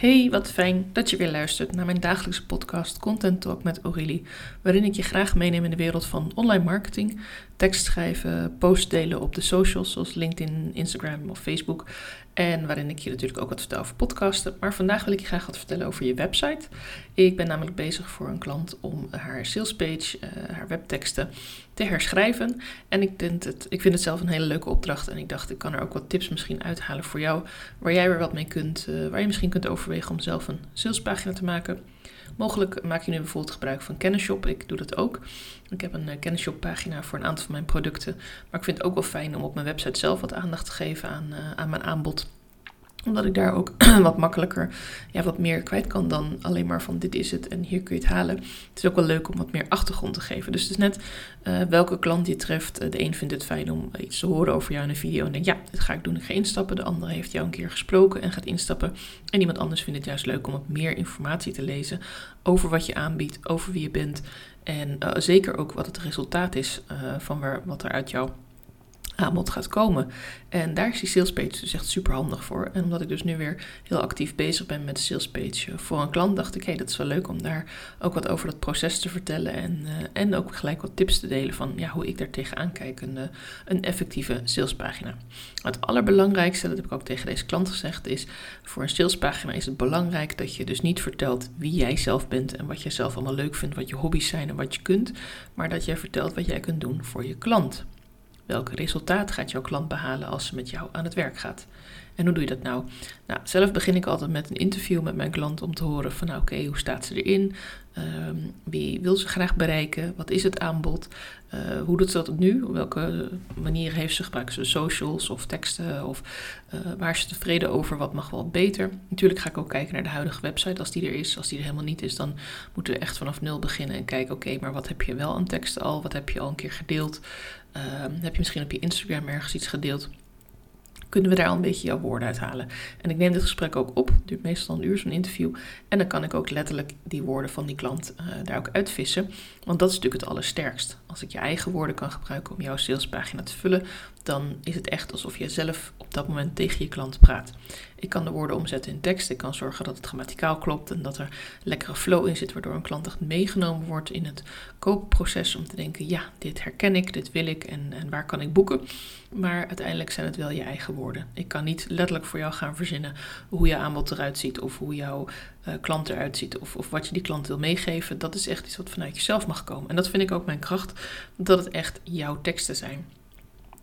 Hey, wat fijn dat je weer luistert naar mijn dagelijkse podcast Content Talk met Aurélie, waarin ik je graag meeneem in de wereld van online marketing, tekst schrijven, posts delen op de socials zoals LinkedIn, Instagram of Facebook en waarin ik je natuurlijk ook wat vertel over podcasten. Maar vandaag wil ik je graag wat vertellen over je website. Ik ben namelijk bezig voor een klant om haar salespage, uh, haar webteksten te herschrijven. En ik, denk het, ik vind het zelf een hele leuke opdracht. En ik dacht, ik kan er ook wat tips misschien uithalen voor jou. Waar jij weer wat mee kunt, uh, waar je misschien kunt overwegen om zelf een salespagina te maken. Mogelijk maak je nu bijvoorbeeld gebruik van Kennisshop. Ik doe dat ook. Ik heb een uh, Kennisshop pagina voor een aantal van mijn producten. Maar ik vind het ook wel fijn om op mijn website zelf wat aandacht te geven aan, uh, aan mijn aanbod omdat ik daar ook wat makkelijker ja, wat meer kwijt kan dan alleen maar van dit is het en hier kun je het halen. Het is ook wel leuk om wat meer achtergrond te geven. Dus het is net uh, welke klant je treft. Uh, de een vindt het fijn om iets te horen over jou in een video en denkt ja, dit ga ik doen, ik ga instappen. De andere heeft jou een keer gesproken en gaat instappen. En iemand anders vindt het juist leuk om wat meer informatie te lezen over wat je aanbiedt, over wie je bent. En uh, zeker ook wat het resultaat is van waar, wat er uit jou gaat komen. En daar is die salespage dus echt super handig voor. En omdat ik dus nu weer heel actief bezig ben met de salespage voor een klant, dacht ik, hé, hey, dat is wel leuk om daar ook wat over dat proces te vertellen. En, uh, en ook gelijk wat tips te delen van ja, hoe ik daar tegenaan kijk, een, uh, een effectieve salespagina. Het allerbelangrijkste, dat heb ik ook tegen deze klant gezegd, is voor een salespagina is het belangrijk dat je dus niet vertelt wie jij zelf bent en wat jij zelf allemaal leuk vindt, wat je hobby's zijn en wat je kunt, maar dat jij vertelt wat jij kunt doen voor je klant. Welk resultaat gaat jouw klant behalen als ze met jou aan het werk gaat? En hoe doe je dat nou? Nou, zelf begin ik altijd met een interview met mijn klant om te horen van, nou, oké, hoe staat ze erin? Um, wie wil ze graag bereiken? Wat is het aanbod? Uh, hoe doet ze dat nu? Op welke manier heeft ze? Gebruikt ze socials of teksten? Of uh, waar is ze tevreden over? Wat mag wel beter? Natuurlijk ga ik ook kijken naar de huidige website als die er is. Als die er helemaal niet is, dan moeten we echt vanaf nul beginnen en kijken, oké, maar wat heb je wel aan teksten al? Wat heb je al een keer gedeeld? Uh, heb je misschien op je Instagram ergens iets gedeeld? kunnen we daar al een beetje jouw woorden uithalen. En ik neem dit gesprek ook op, het duurt meestal een uur zo'n interview. En dan kan ik ook letterlijk die woorden van die klant uh, daar ook uitvissen. Want dat is natuurlijk het allersterkst. Als ik je eigen woorden kan gebruiken om jouw salespagina te vullen, dan is het echt alsof je zelf op dat moment tegen je klant praat. Ik kan de woorden omzetten in tekst. Ik kan zorgen dat het grammaticaal klopt en dat er lekkere flow in zit, waardoor een klant echt meegenomen wordt in het koopproces om te denken: ja, dit herken ik, dit wil ik en, en waar kan ik boeken. Maar uiteindelijk zijn het wel je eigen woorden. Ik kan niet letterlijk voor jou gaan verzinnen hoe je aanbod eruit ziet of hoe jouw uh, klant eruit ziet of, of wat je die klant wil meegeven. Dat is echt iets wat vanuit jezelf mag komen. En dat vind ik ook mijn kracht, dat het echt jouw teksten zijn.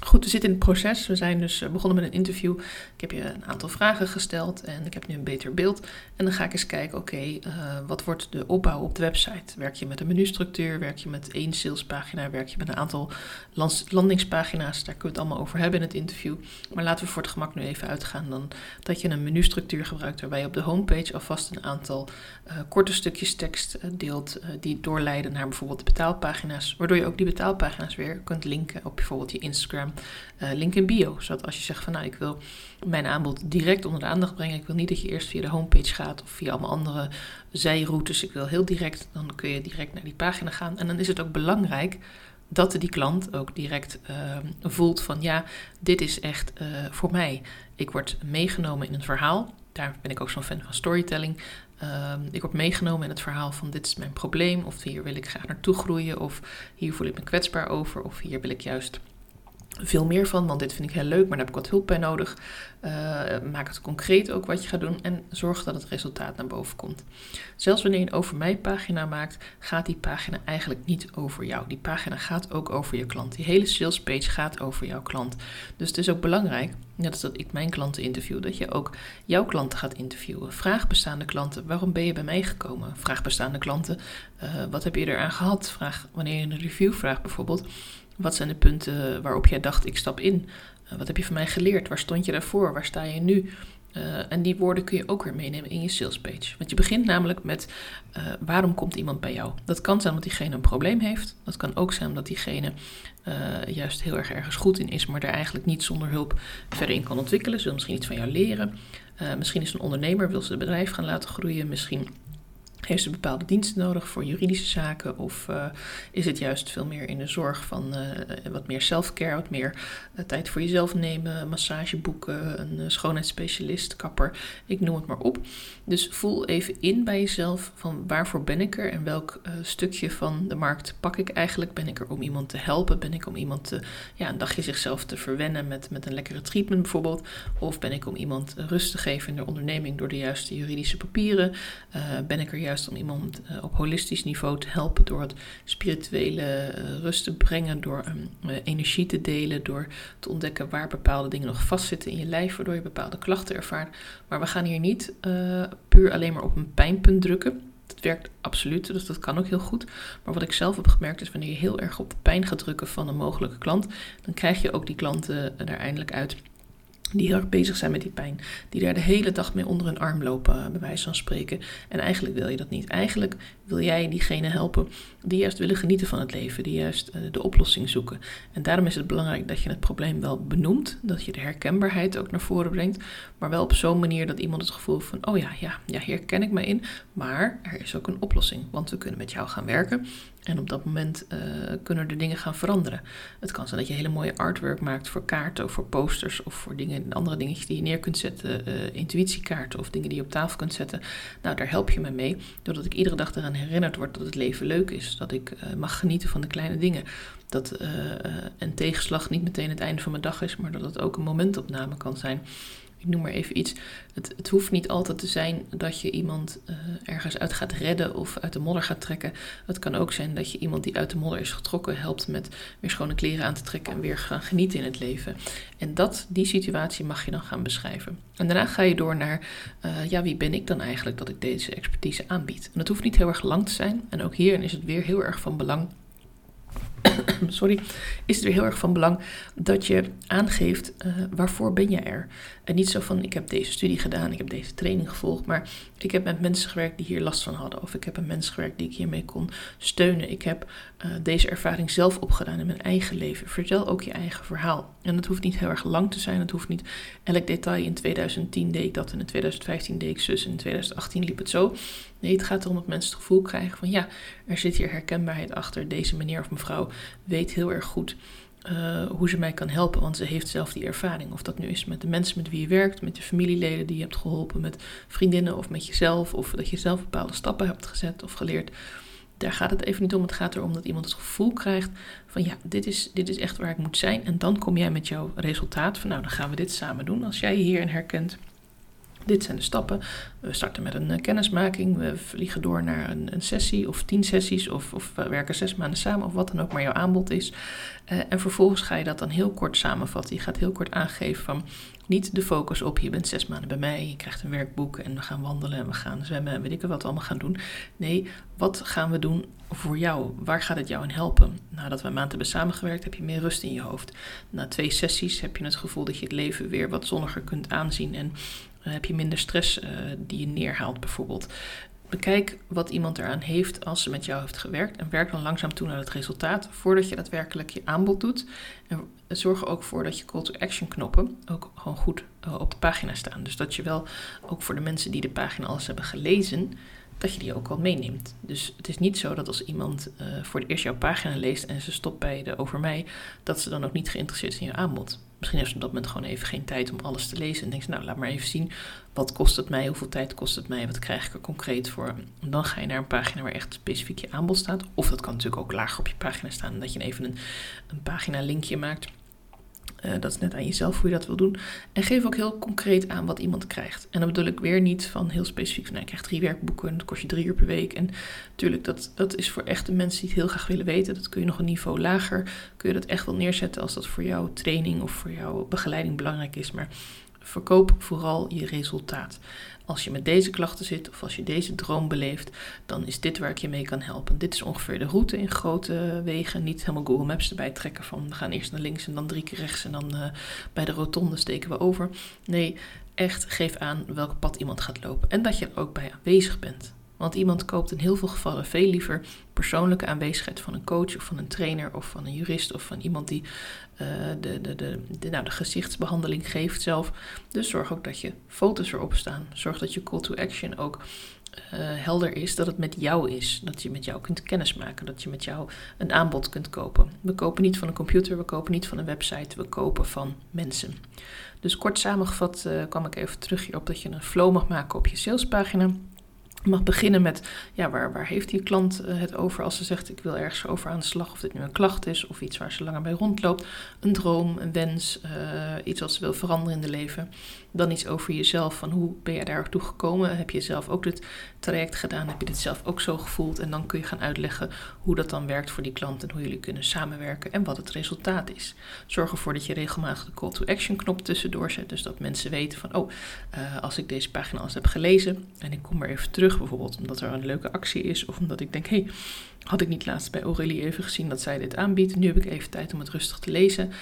Goed, we zitten in het proces. We zijn dus eh, begonnen met een interview. Ik heb je een aantal vragen gesteld en ik heb nu een beter beeld. En dan ga ik eens kijken, oké, uh, wat wordt de opbouw op de website? Werk je met een menustructuur? Werk je met één salespagina? Werk je met een aantal landingspagina's? Daar kunnen we het allemaal over hebben in het interview. Maar laten we voor het gemak nu even uitgaan dan dat je een menustructuur gebruikt waarbij je op de homepage alvast een aantal uh, korte stukjes tekst deelt die doorleiden naar bijvoorbeeld de betaalpagina's. Waardoor je ook die betaalpagina's weer kunt linken op bijvoorbeeld je Instagram uh, link in bio. Zodat als je zegt van nou ik wil mijn aanbod direct onder de aandacht brengen. Ik wil niet dat je eerst via de homepage gaat of via allemaal andere zijroutes. Ik wil heel direct, dan kun je direct naar die pagina gaan. En dan is het ook belangrijk dat die klant ook direct uh, voelt van ja, dit is echt uh, voor mij. Ik word meegenomen in een verhaal. Daar ben ik ook zo'n fan van storytelling. Uh, ik word meegenomen in het verhaal van dit is mijn probleem. Of hier wil ik graag naartoe groeien. Of hier voel ik me kwetsbaar over. Of hier wil ik juist veel meer van, want dit vind ik heel leuk, maar daar heb ik wat hulp bij nodig. Uh, maak het concreet ook wat je gaat doen en zorg dat het resultaat naar boven komt. Zelfs wanneer je een over mij pagina maakt, gaat die pagina eigenlijk niet over jou. Die pagina gaat ook over je klant. Die hele sales page gaat over jouw klant. Dus het is ook belangrijk, net als dat ik mijn klanten interview, dat je ook jouw klanten gaat interviewen. Vraag bestaande klanten, waarom ben je bij mij gekomen? Vraag bestaande klanten, uh, wat heb je eraan gehad? Vraag wanneer je een review vraagt bijvoorbeeld wat zijn de punten waarop jij dacht, ik stap in? Uh, wat heb je van mij geleerd? Waar stond je daarvoor? Waar sta je nu? Uh, en die woorden kun je ook weer meenemen in je salespage. Want je begint namelijk met uh, waarom komt iemand bij jou? Dat kan zijn omdat diegene een probleem heeft. Dat kan ook zijn omdat diegene juist heel erg ergens goed in is, maar daar eigenlijk niet zonder hulp verder in kan ontwikkelen. Ze wil misschien iets van jou leren. misschien is een ondernemer, wil ze het bedrijf gaan laten groeien. Misschien Heeft ze bepaalde diensten nodig voor juridische zaken? Of uh, is het juist veel meer in de zorg van uh, wat meer self-care, wat meer uh, tijd voor jezelf nemen, massage boeken, een schoonheidsspecialist, kapper, ik noem het maar op. Dus voel even in bij jezelf van waarvoor ben ik er en welk stukje van de markt pak ik eigenlijk? Ben ik er om iemand te helpen? Ben ik om iemand te, ja, een dagje zichzelf te verwennen met, met een lekkere treatment bijvoorbeeld? Of ben ik om iemand rust te geven in de onderneming door de juiste juridische papieren? ben ik er juist om iemand uh, op holistisch niveau te helpen door het spirituele uh, rust te brengen, door um, energie te delen, door te ontdekken waar bepaalde dingen nog vastzitten in je lijf, waardoor je bepaalde klachten ervaart. Maar we gaan hier niet puur alleen maar op een pijnpunt drukken. Dat werkt absoluut, dus dat kan ook heel goed. Maar wat ik zelf heb gemerkt is wanneer je heel erg op de pijn gaat drukken van een mogelijke klant, dan krijg je ook die klanten er eindelijk uit die heel erg bezig zijn met die pijn. Die daar de hele dag mee onder hun arm lopen, bij wijze van spreken. En eigenlijk wil je dat niet. Eigenlijk wil jij diegene helpen die juist willen genieten van het leven. Die juist uh, de oplossing zoeken. En daarom is het belangrijk dat je het probleem wel benoemt. Dat je de herkenbaarheid ook naar voren brengt. Maar wel op zo'n manier dat iemand het gevoel van... Oh ja, ja, ja, hier ken ik me in. Maar er is ook een oplossing. Want we kunnen met jou gaan werken. En op dat moment uh, kunnen er dingen gaan veranderen. Het kan zijn dat je hele mooie artwork maakt voor kaarten of voor posters of voor dingen, andere dingetjes die je neer kunt zetten, uh, intuïtiekaarten of dingen die je op tafel kunt zetten. Nou, daar help je me mee, doordat ik iedere dag eraan herinnerd word dat het leven leuk is, dat ik uh, mag genieten van de kleine dingen. Dat een tegenslag niet meteen het einde van mijn dag is, maar dat het ook een momentopname kan zijn ik noem maar even iets. Het, het hoeft niet altijd te zijn dat je iemand uh, ergens uit gaat redden of uit de modder gaat trekken. Het kan ook zijn dat je iemand die uit de modder is getrokken helpt met weer schone kleren aan te trekken en weer gaan genieten in het leven. En dat, die situatie mag je dan gaan beschrijven. En daarna ga je door naar, uh, ja, wie ben ik dan eigenlijk dat ik deze expertise aanbied? En het hoeft niet heel erg lang te zijn. En ook hierin is het weer heel erg van belang sorry, is het weer heel erg van belang dat je aangeeft uh, waarvoor ben je er. En niet zo van ik heb deze studie gedaan, ik heb deze training gevolgd, maar ik heb met mensen gewerkt die hier last van hadden. Of ik heb met mensen gewerkt die ik hiermee kon steunen. Ik heb uh, deze ervaring zelf opgedaan in mijn eigen leven. Vertel ook je eigen verhaal. En het hoeft niet heel erg lang te zijn. Het hoeft niet elk detail. In 2010 deed ik dat en in 2015 deed ik zus en in 2018 liep het zo. Nee, het gaat erom dat mensen het gevoel krijgen van ja, er zit hier herkenbaarheid achter. Deze meneer of mevrouw weet heel erg goed uh, hoe ze mij kan helpen, want ze heeft zelf die ervaring. Of dat nu is met de mensen met wie je werkt, met je familieleden die je hebt geholpen, met vriendinnen of met jezelf, of dat je zelf bepaalde stappen hebt gezet of geleerd. Daar gaat het even niet om. Het gaat erom dat iemand het gevoel krijgt van ja, dit is, dit is echt waar ik moet zijn. En dan kom jij met jouw resultaat van nou, dan gaan we dit samen doen. Als jij je hierin herkent, dit zijn de stappen. We starten met een eh, kennismaking. We vliegen door naar een, een sessie of tien sessies. Of, of, we werken zes maanden samen of wat dan ook maar jouw aanbod is. Uh, en vervolgens ga je dat dan heel kort samenvatten. Je gaat heel kort aangeven van niet de focus op je bent zes maanden bij mij. Je krijgt een werkboek en we gaan wandelen en we gaan zwemmen en weet ik wat we allemaal gaan doen. Nee, wat gaan we doen voor jou? Waar gaat het jou in helpen? Nadat we een maand hebben samengewerkt heb je meer rust in je hoofd. Na twee sessies heb je het gevoel dat je het leven weer wat zonniger kunt aanzien en dan heb je minder stress uh, die je neerhaalt bijvoorbeeld. Bekijk wat iemand eraan heeft als ze met jou heeft gewerkt en werk dan langzaam toe naar het resultaat voordat je daadwerkelijk je aanbod doet. En zorg er ook voor dat je call to action knoppen ook gewoon goed uh, op de pagina staan. Dus dat je wel ook voor de mensen die de pagina alles hebben gelezen, dat je die ook al meeneemt. Dus het is niet zo dat als iemand voor het eerst jouw pagina leest en ze stopt bij de over mij, dat ze dan ook niet geïnteresseerd is in je aanbod. Misschien heeft ze op dat moment gewoon even geen tijd om alles te lezen. En denkt nou laat maar even zien, wat kost het mij, hoeveel tijd kost het mij, wat krijg ik er concreet voor. Dan ga je naar een pagina waar echt specifiek je aanbod staat. Of dat kan natuurlijk ook lager op je pagina staan, dat je even een, een pagina linkje maakt uh, dat is net aan jezelf hoe je dat wil doen. En geef ook heel concreet aan wat iemand krijgt. En dan bedoel ik weer niet van heel specifiek van nou, je krijgt drie werkboeken, dat kost je drie uur per week. En natuurlijk, dat, dat is voor echte mensen die het heel graag willen weten. Dat kun je nog een niveau lager, kun je dat echt wel neerzetten als dat voor jouw training of voor jouw begeleiding belangrijk is. Maar verkoop vooral je resultaat. Als je met deze klachten zit of als je deze droom beleeft, dan is dit waar ik je mee kan helpen. Dit is ongeveer de route in grote wegen. Niet helemaal Google Maps erbij trekken van we gaan eerst naar links en dan drie keer rechts en dan uh, bij de rotonde steken we over. Nee, echt geef aan welk pad iemand gaat lopen en dat je er ook bij aanwezig bent. Want iemand koopt in heel veel gevallen veel liever persoonlijke aanwezigheid van een coach of van een trainer of van een jurist of van iemand die uh, de, de, de, nou, de gezichtsbehandeling geeft zelf. Dus zorg ook dat je foto's erop staan. Zorg dat je call to action ook uh, helder is dat het met jou is. Dat je met jou kunt kennismaken. Dat je met jou een aanbod kunt kopen. We kopen niet van een computer, we kopen niet van een website, we kopen van mensen. Dus kort samengevat uh, kwam ik even terug hierop dat je een flow mag maken op je salespagina mag beginnen met, ja, waar, waar heeft die klant eh, het over als ze zegt, ik wil ergens over aan de slag, of dit nu een klacht is, of iets waar ze langer bij rondloopt, een droom, een wens, uh, iets wat ze wil veranderen in de leven. Dan iets over jezelf, van hoe ben je daar toe gekomen? Heb je zelf ook dit traject gedaan? Heb je dit zelf ook zo gevoeld? En dan kun je gaan uitleggen hoe dat dan werkt voor die klant en hoe jullie kunnen samenwerken en wat het resultaat is. Zorg ervoor dat je regelmatig de call to action knop tussendoor zet, dus dat mensen weten van, oh, uh, als ik deze pagina al heb gelezen en ik kom weer even terug, bijvoorbeeld omdat er een leuke actie is of omdat ik denk, hé, hey, had ik niet laatst bij Aurélie even gezien dat zij dit aanbiedt. Nu heb ik even tijd om het rustig te lezen.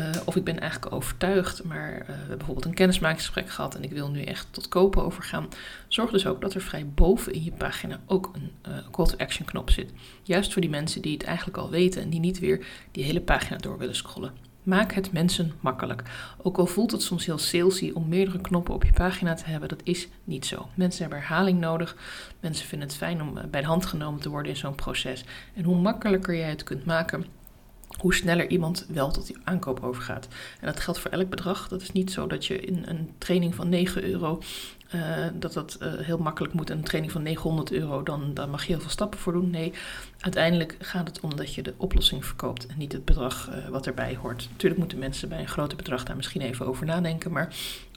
Uh, of ik ben eigenlijk overtuigd, maar we hebben bijvoorbeeld een kennismakingsgesprek gehad en ik wil nu echt tot kopen overgaan. Zorg dus ook dat er vrij boven in je pagina ook een uh, call to action knop zit. Juist voor die mensen die het eigenlijk al weten en die niet weer die hele pagina door willen scrollen. Maak het mensen makkelijk. Ook al voelt het soms heel salesy om meerdere knoppen op je pagina te hebben, dat is niet zo. Mensen hebben herhaling nodig. Mensen vinden het fijn om bij de hand genomen te worden in zo'n proces. En hoe makkelijker jij het kunt maken, hoe sneller iemand wel tot die aankoop overgaat. En dat geldt voor elk bedrag. Dat is niet zo dat je in een training van 9 euro uh, dat dat uh, heel makkelijk moet. Een training van 900 euro, dan, dan mag je heel veel stappen voor doen. Nee, uiteindelijk gaat het om dat je de oplossing verkoopt en niet het bedrag uh, wat erbij hoort. Natuurlijk moeten mensen bij een groter bedrag daar misschien even over nadenken, maar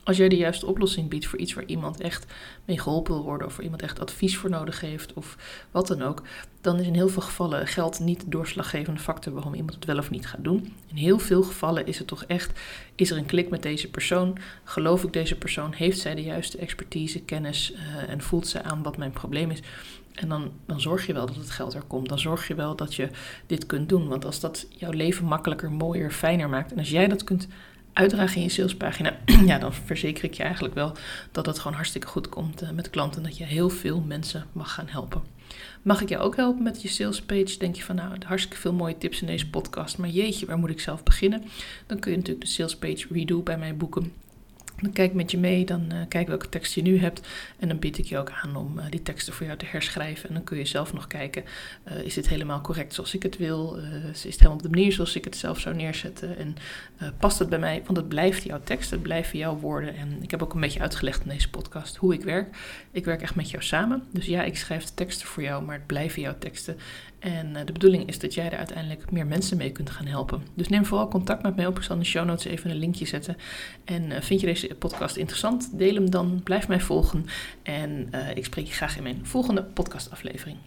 als jij de juiste oplossing biedt voor iets waar iemand echt mee geholpen wil worden, of waar iemand echt advies voor nodig heeft, of wat dan ook, dan is in heel veel gevallen geld niet de doorslaggevende factor waarom iemand het wel of niet gaat doen. In heel veel gevallen is het toch echt, is er een klik met deze persoon? Geloof ik deze persoon? Heeft zij de juiste expertise, kennis uh, en voelt ze aan wat mijn probleem is? En dan, dan zorg je wel dat het geld er komt. Dan zorg je wel dat je dit kunt doen. Want als dat jouw leven makkelijker, mooier, fijner maakt. En als jij dat kunt uitdragen in je salespagina, ja, dan verzeker ik je eigenlijk wel dat het gewoon hartstikke goed komt uh, met klanten. Dat je heel veel mensen mag gaan helpen. Mag ik jou ook helpen met je salespage? Denk je van nou, hartstikke veel mooie tips in deze podcast, maar jeetje, waar moet ik zelf beginnen? Dan kun je natuurlijk de salespage redo bij mij boeken. Dan kijk ik met je mee, dan uh, kijk welke tekst je nu hebt. En dan bied ik je ook aan om uh, die teksten voor jou te herschrijven. En dan kun je zelf nog kijken, uh, is dit helemaal correct zoals ik het wil? is het helemaal op de manier zoals ik het zelf zou neerzetten? En past het bij mij? Want het blijft jouw tekst, het blijven jouw woorden. En ik heb ook een beetje uitgelegd in deze podcast hoe ik werk. Ik werk echt met jou samen. Dus ja, ik schrijf de teksten voor jou, maar het blijven jouw teksten. En de bedoeling is dat jij er uiteindelijk meer mensen mee kunt gaan helpen. Dus neem vooral contact met mij op. Ik zal in de show notes even een linkje zetten. En vind je deze podcast interessant, deel hem dan, blijf mij volgen en uh, ik spreek je graag in mijn volgende podcastaflevering.